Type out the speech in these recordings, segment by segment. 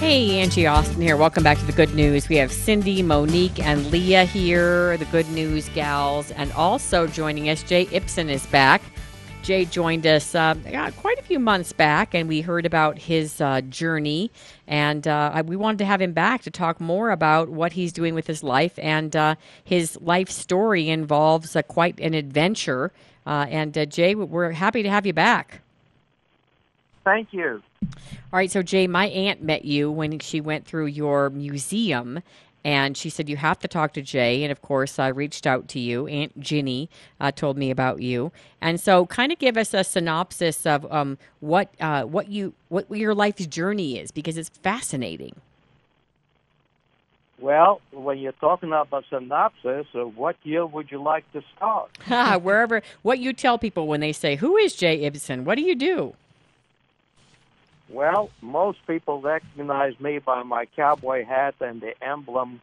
Hey, Angie Austin here. Welcome back to the good news. We have Cindy, Monique, and Leah here, the good news gals. And also joining us, Jay Ipson is back. Jay joined us uh, quite a few months back, and we heard about his uh, journey. And uh, we wanted to have him back to talk more about what he's doing with his life. And uh, his life story involves uh, quite an adventure. Uh, and Jay, we're happy to have you back. Thank you. All right, so Jay, my aunt met you when she went through your museum, and she said you have to talk to Jay. And of course, I reached out to you. Aunt Ginny uh, told me about you, and so kind of give us a synopsis of um, what uh, what you what your life's journey is because it's fascinating. Well, when you're talking about synopsis, uh, what year would you like to start? Wherever, what you tell people when they say, "Who is Jay Ipson? What do you do?" Well, most people recognize me by my cowboy hat and the emblem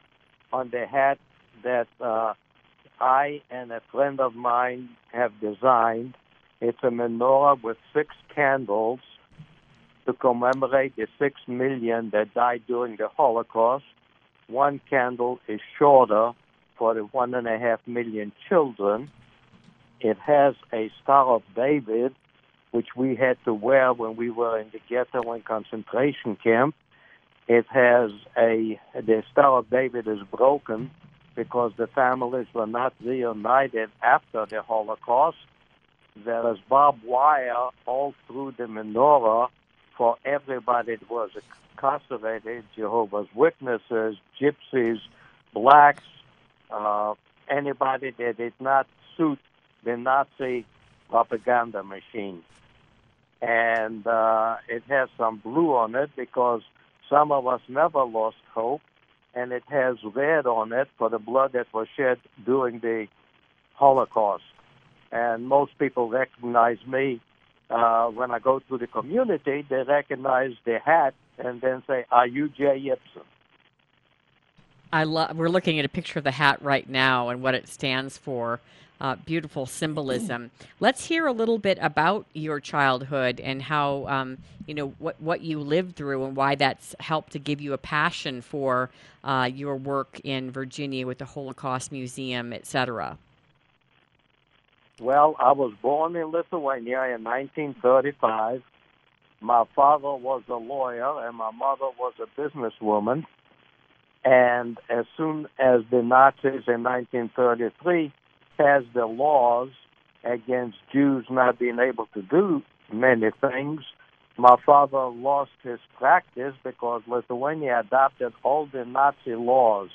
on the hat that uh, I and a friend of mine have designed. It's a menorah with six candles to commemorate the six million that died during the Holocaust. One candle is shorter for the one and a half million children. It has a Star of David which we had to wear when we were in the ghetto and concentration camp. It has a the Star of David is broken because the families were not reunited after the Holocaust. There is barbed wire all through the menorah for everybody that was incarcerated, Jehovah's Witnesses, Gypsies, blacks, uh, anybody that did not suit the Nazi propaganda machine and uh, it has some blue on it because some of us never lost hope, and it has red on it for the blood that was shed during the Holocaust. And most people recognize me uh, when I go to the community. They recognize the hat and then say, "Are you Jay Ipson?" I love. We're looking at a picture of the hat right now and what it stands for uh, beautiful symbolism. Let's hear a little bit about your childhood and how um, you know what what you lived through and why that's helped to give you a passion for uh, your work in Virginia with the Holocaust Museum, etc. Well, I was born in Lithuania in 1935. My father was a lawyer and my mother was a businesswoman. And as soon as the Nazis in 1933 passed the laws against Jews not being able to do many things. My father lost his practice because Lithuania adopted all the Nazi laws.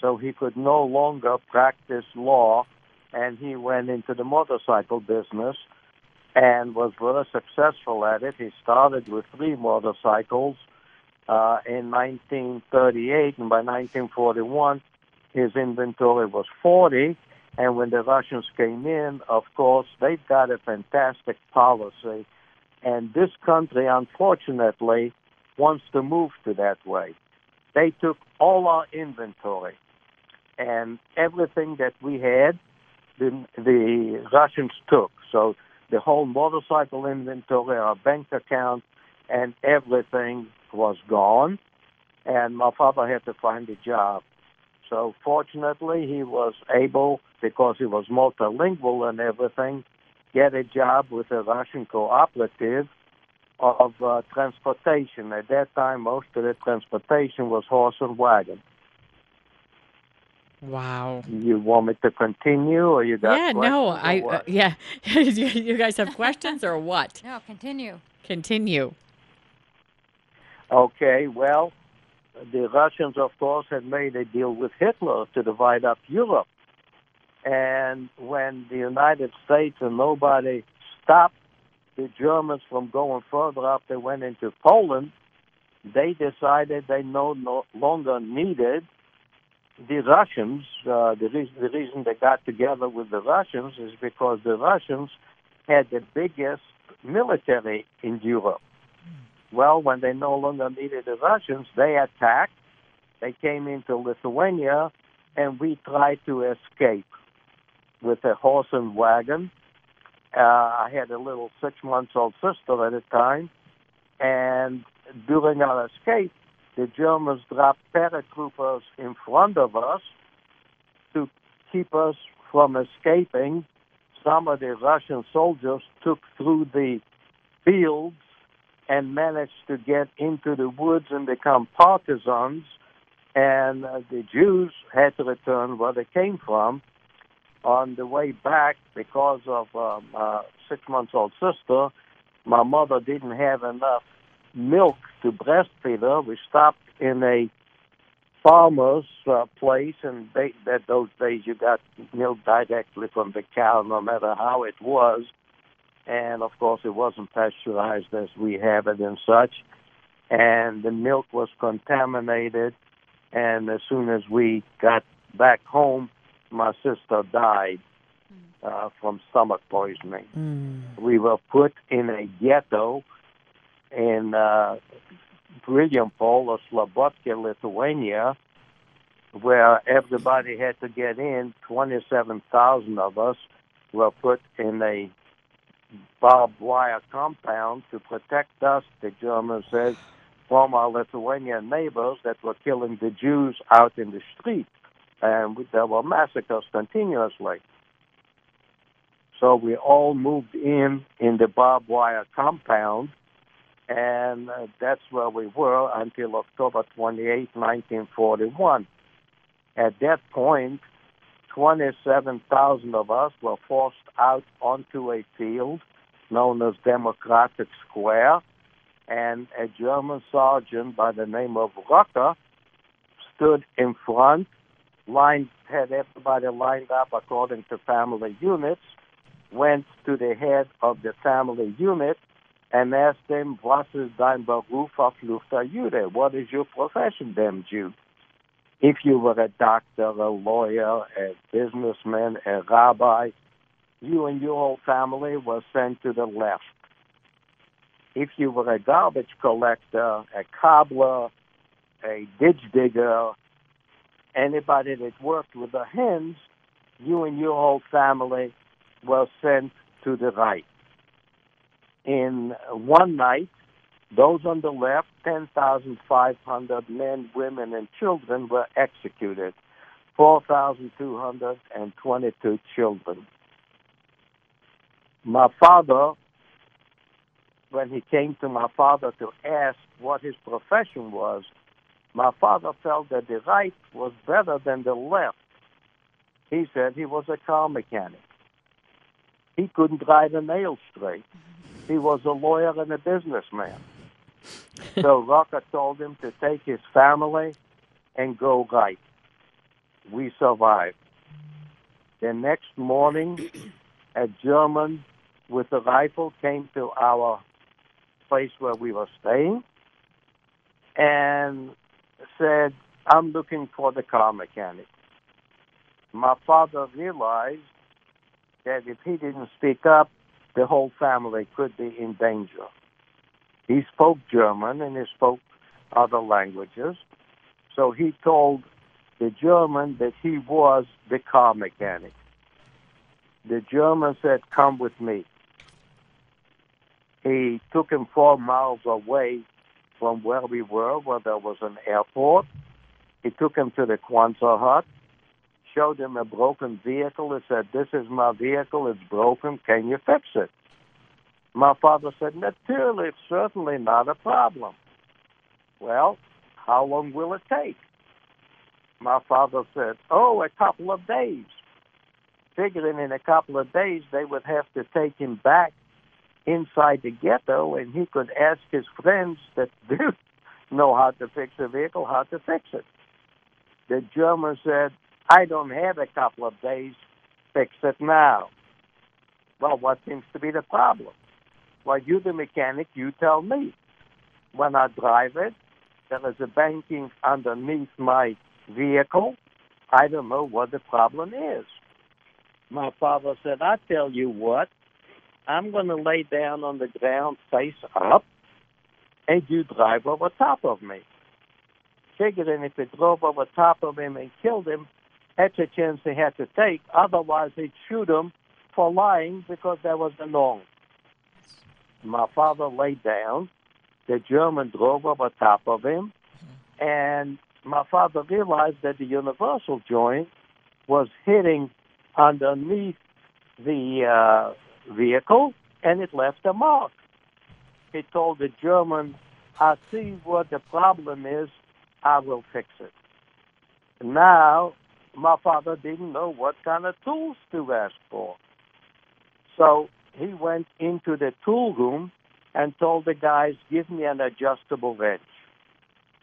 So he could no longer practice law, and he went into the motorcycle business and was very successful at it. He started with three motorcycles uh, in 1938, and by 1941, his inventory was 40 and when the Russians came in, of course, they've got a fantastic policy. And this country, unfortunately, wants to move to that way. They took all our inventory and everything that we had, the, the Russians took. So the whole motorcycle inventory, our bank account, and everything was gone. And my father had to find a job. So fortunately, he was able because he was multilingual and everything, get a job with a Russian cooperative of uh, transportation. At that time, most of the transportation was horse and wagon. Wow. You want me to continue, or you got? Yeah, no, I uh, yeah. you guys have questions or what? No, continue. Continue. Okay. Well, the Russians, of course, had made a deal with Hitler to divide up Europe. And when the United States and nobody stopped the Germans from going further up, they went into Poland. They decided they no, no longer needed the Russians. Uh, the, reason, the reason they got together with the Russians is because the Russians had the biggest military in Europe. Well, when they no longer needed the Russians, they attacked. They came into Lithuania, and we tried to escape with a horse and wagon. Uh, I had a little six months old sister at the time, and during our escape, the Germans dropped paratroopers in front of us to keep us from escaping. Some of the Russian soldiers took through the fields and managed to get into the woods and become partisans. And uh, the Jews had to return where they came from. On the way back, because of um, uh, six months old sister, my mother didn't have enough milk to breastfeed her. We stopped in a farmer's uh, place, and they, that those days you got milk directly from the cow, no matter how it was. And of course, it wasn't pasteurized as we have it and such. And the milk was contaminated. And as soon as we got back home, my sister died uh, from stomach poisoning. Mm. We were put in a ghetto in uh, or Slobodka, Lithuania, where everybody had to get in. 27,000 of us were put in a barbed wire compound to protect us, the Germans said, from our Lithuanian neighbors that were killing the Jews out in the street. And there were massacres continuously. So we all moved in in the barbed wire compound and uh, that's where we were until October 28, 1941. At that point, 27,000 of us were forced out onto a field known as Democratic Square, and a German sergeant by the name of Rucker stood in front, lined, had everybody lined up according to family units, went to the head of the family unit, and asked them, Was ist dein Beruf auf Luftjude? What is your profession, damn Jew? If you were a doctor, a lawyer, a businessman, a rabbi, you and your whole family were sent to the left. If you were a garbage collector, a cobbler, a ditch digger, anybody that worked with the hands, you and your whole family were sent to the right in one night, those on the left, 10,500 men, women, and children were executed. 4,222 children. My father, when he came to my father to ask what his profession was, my father felt that the right was better than the left. He said he was a car mechanic. He couldn't drive a nail straight. He was a lawyer and a businessman. So Rucker told him to take his family and go right. We survived. The next morning, a German with a rifle came to our place where we were staying and said, I'm looking for the car mechanic. My father realized that if he didn't speak up, the whole family could be in danger. He spoke German and he spoke other languages. So he told the German that he was the car mechanic. The German said, Come with me. He took him four miles away from where we were, where there was an airport. He took him to the Quonset hut showed him a broken vehicle and said, This is my vehicle, it's broken, can you fix it? My father said, Naturally, it's certainly not a problem. Well, how long will it take? My father said, Oh, a couple of days. Figuring in a couple of days they would have to take him back inside the ghetto and he could ask his friends that do know how to fix a vehicle how to fix it. The German said, I don't have a couple of days. fix it now. Well, what seems to be the problem? Well, you, the mechanic, you tell me. When I drive it, there is a banking underneath my vehicle. I don't know what the problem is. My father said, I tell you what, I'm going to lay down on the ground face up, and you drive over top of me. Figuring if he drove over top of him and killed him, that's a chance he had to take. Otherwise, he'd shoot him for lying because that was the norm. My father lay down. The German drove over top of him, and my father realized that the universal joint was hitting underneath the uh, vehicle, and it left a mark. He told the German, I see what the problem is, I will fix it. Now, my father didn't know what kind of tools to ask for. So he went into the tool room and told the guys, give me an adjustable wrench.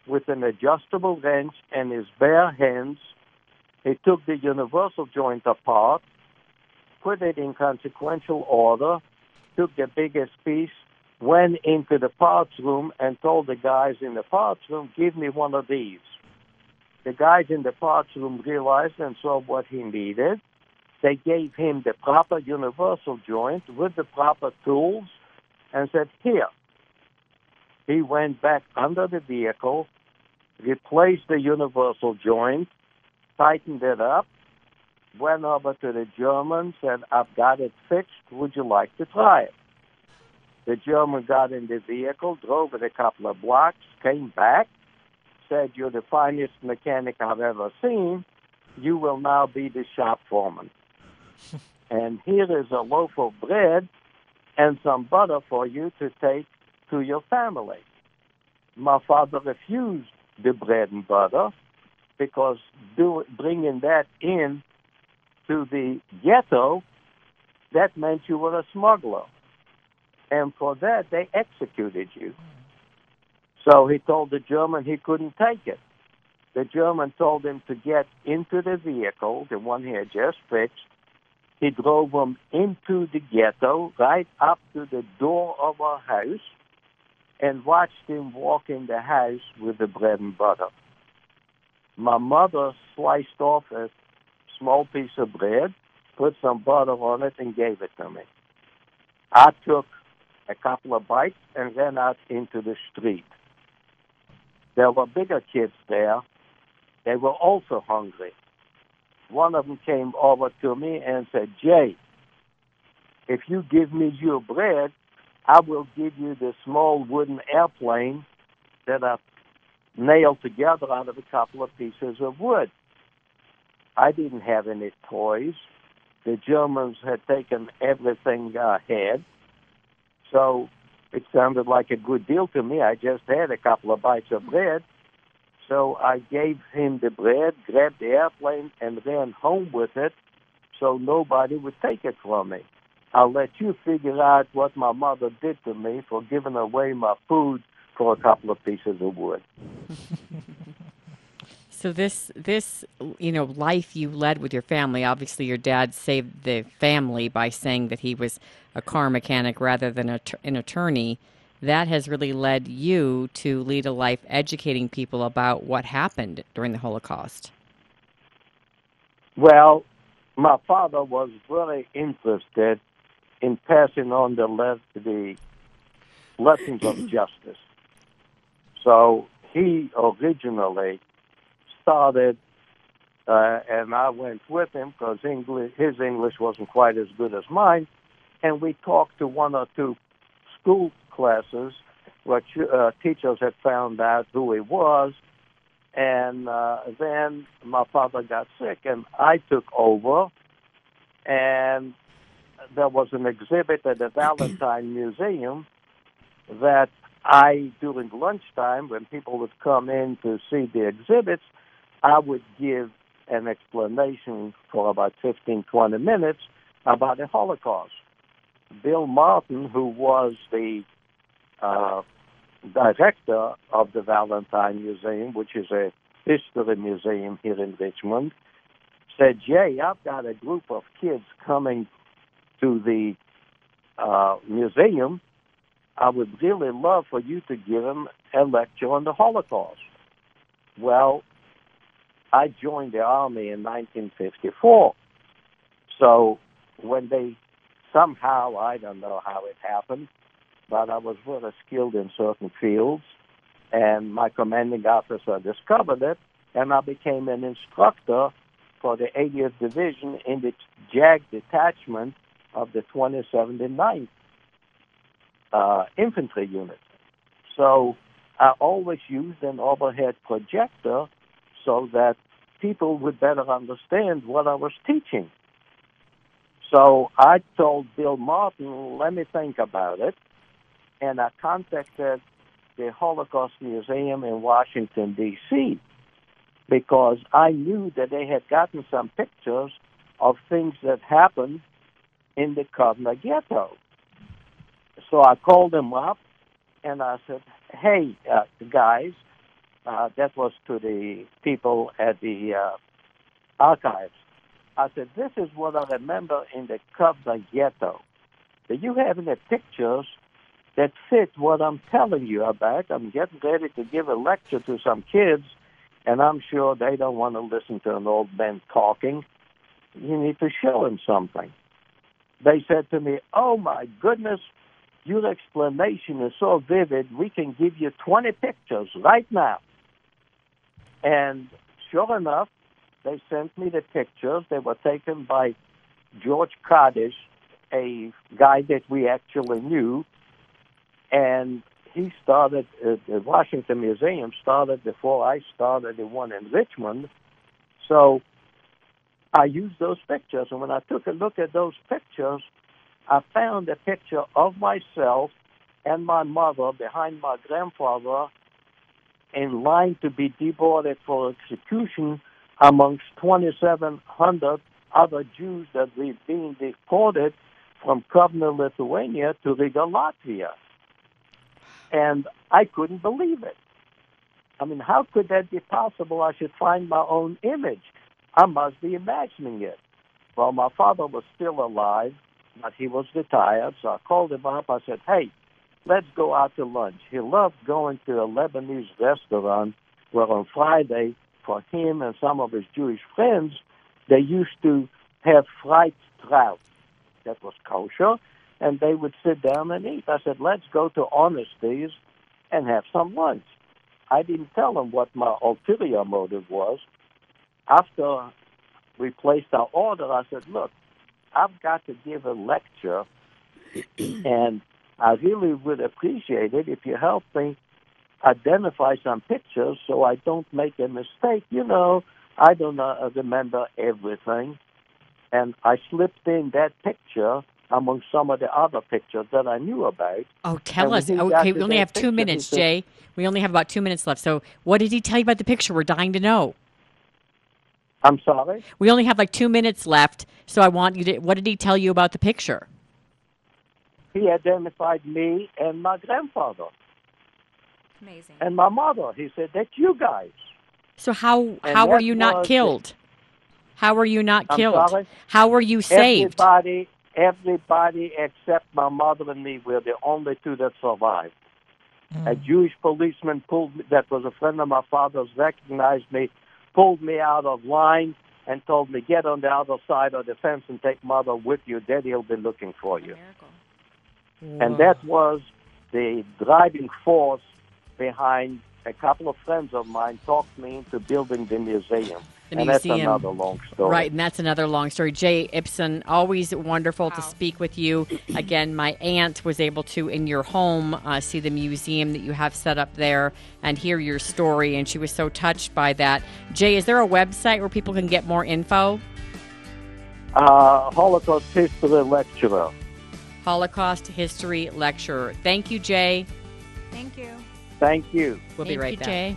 With an adjustable wrench and his bare hands, he took the universal joint apart, put it in consequential order, took the biggest piece, went into the parts room and told the guys in the parts room, give me one of these. The guys in the parts room realized and saw what he needed. They gave him the proper universal joint with the proper tools and said, Here. He went back under the vehicle, replaced the universal joint, tightened it up, went over to the German, said, I've got it fixed. Would you like to try it? The German got in the vehicle, drove it a couple of blocks, came back, said, You're the finest mechanic I've ever seen. You will now be the shop foreman. and here is a loaf of bread and some butter for you to take to your family. My father refused the bread and butter because do, bringing that in to the ghetto, that meant you were a smuggler. And for that, they executed you. So he told the German he couldn't take it. The German told him to get into the vehicle, the one he had just fixed. He drove him into the ghetto, right up to the door of our house, and watched him walk in the house with the bread and butter. My mother sliced off a small piece of bread, put some butter on it, and gave it to me. I took a couple of bites and ran out into the street. There were bigger kids there. They were also hungry. One of them came over to me and said, Jay, if you give me your bread, I will give you this small wooden airplane that I nailed together out of a couple of pieces of wood. I didn't have any toys. The Germans had taken everything I had. So it sounded like a good deal to me. I just had a couple of bites of bread. So I gave him the bread, grabbed the airplane, and ran home with it so nobody would take it from me. I'll let you figure out what my mother did to me for giving away my food for a couple of pieces of wood. So this this you know life you led with your family. Obviously, your dad saved the family by saying that he was a car mechanic rather than a, an attorney. That has really led you to lead a life educating people about what happened during the Holocaust. Well, my father was very interested in passing on the le- the lessons of justice. So he originally started, uh, and I went with him because English, his English wasn't quite as good as mine, and we talked to one or two school classes where uh, teachers had found out who he was, and uh, then my father got sick, and I took over, and there was an exhibit at the Valentine Museum that I, during lunchtime, when people would come in to see the exhibits, I would give an explanation for about 15, 20 minutes about the Holocaust. Bill Martin, who was the uh, director of the Valentine Museum, which is a history museum here in Richmond, said, Jay, I've got a group of kids coming to the uh, museum. I would really love for you to give them a lecture on the Holocaust. Well, I joined the Army in 1954. So when they somehow, I don't know how it happened, but I was very skilled in certain fields, and my commanding officer discovered it, and I became an instructor for the 80th Division in the JAG detachment of the 2079th uh, Infantry Unit. So I always used an overhead projector so that people would better understand what I was teaching. So I told Bill Martin, let me think about it. And I contacted the Holocaust Museum in Washington, D.C., because I knew that they had gotten some pictures of things that happened in the Kovna ghetto. So I called them up and I said, hey, uh, guys, uh, that was to the people at the uh, archives. I said, this is what I remember in the Kovna ghetto. Do you have any pictures that fit what I'm telling you about? I'm getting ready to give a lecture to some kids, and I'm sure they don't want to listen to an old man talking. You need to show them something. They said to me, oh my goodness, your explanation is so vivid, we can give you 20 pictures right now. And sure enough, they sent me the pictures. They were taken by George Kadish, a guy that we actually knew, and he started uh, the Washington Museum started before I started the one in Richmond. So I used those pictures, and when I took a look at those pictures, I found a picture of myself and my mother behind my grandfather in line to be deported for execution amongst 2,700 other Jews that were being deported from Kovna, Lithuania to Riga, Latvia. And I couldn't believe it. I mean, how could that be possible? I should find my own image. I must be imagining it. Well, my father was still alive, but he was retired, so I called him up. I said, hey, let's go out to lunch. He loved going to a Lebanese restaurant where on Friday, for him and some of his Jewish friends, they used to have fried trout that was kosher, and they would sit down and eat. I said, let's go to Honesty's and have some lunch. I didn't tell them what my ulterior motive was. After we placed our order, I said, look, I've got to give a lecture, and I really would appreciate it if you help me identify some pictures so I don't make a mistake. You know, I don't uh, remember everything. And I slipped in that picture among some of the other pictures that I knew about. Oh, tell And us. when Okay, we only have two minutes, said- Jay. We only have about two minutes left. So, what did he tell you about the picture? We're dying to know. I'm sorry? We only have like two minutes left. So, I want you to. What did he tell you about the picture? He identified me and my grandfather Amazing. and my mother. He said, that's you guys. So, how And how were you not was- killed? How were you not I'm killed? sorry? How were you saved? Everybody, everybody except my mother and me were the only two that survived. Mm. A Jewish policeman pulled me, that was a friend of my father's, recognized me, pulled me out of line, and told me, get on the other side of the fence and take mother with you. Daddy will be looking for you. And that was the driving force behind a couple of friends of mine talked me into building the museum. The and museum. that's another long story. Right, and that's another long story. Jay Ipson, always wonderful to speak with you. Again, my aunt was able to, in your home, uh, see the museum that you have set up there and hear your story, and she was so touched by that. Jay, is there a website where people can get more info? Uh, Holocaust history lecturer. Holocaust History Lecturer. Thank you, Jay. Thank you. Thank you. We'll be right you, back. Jay.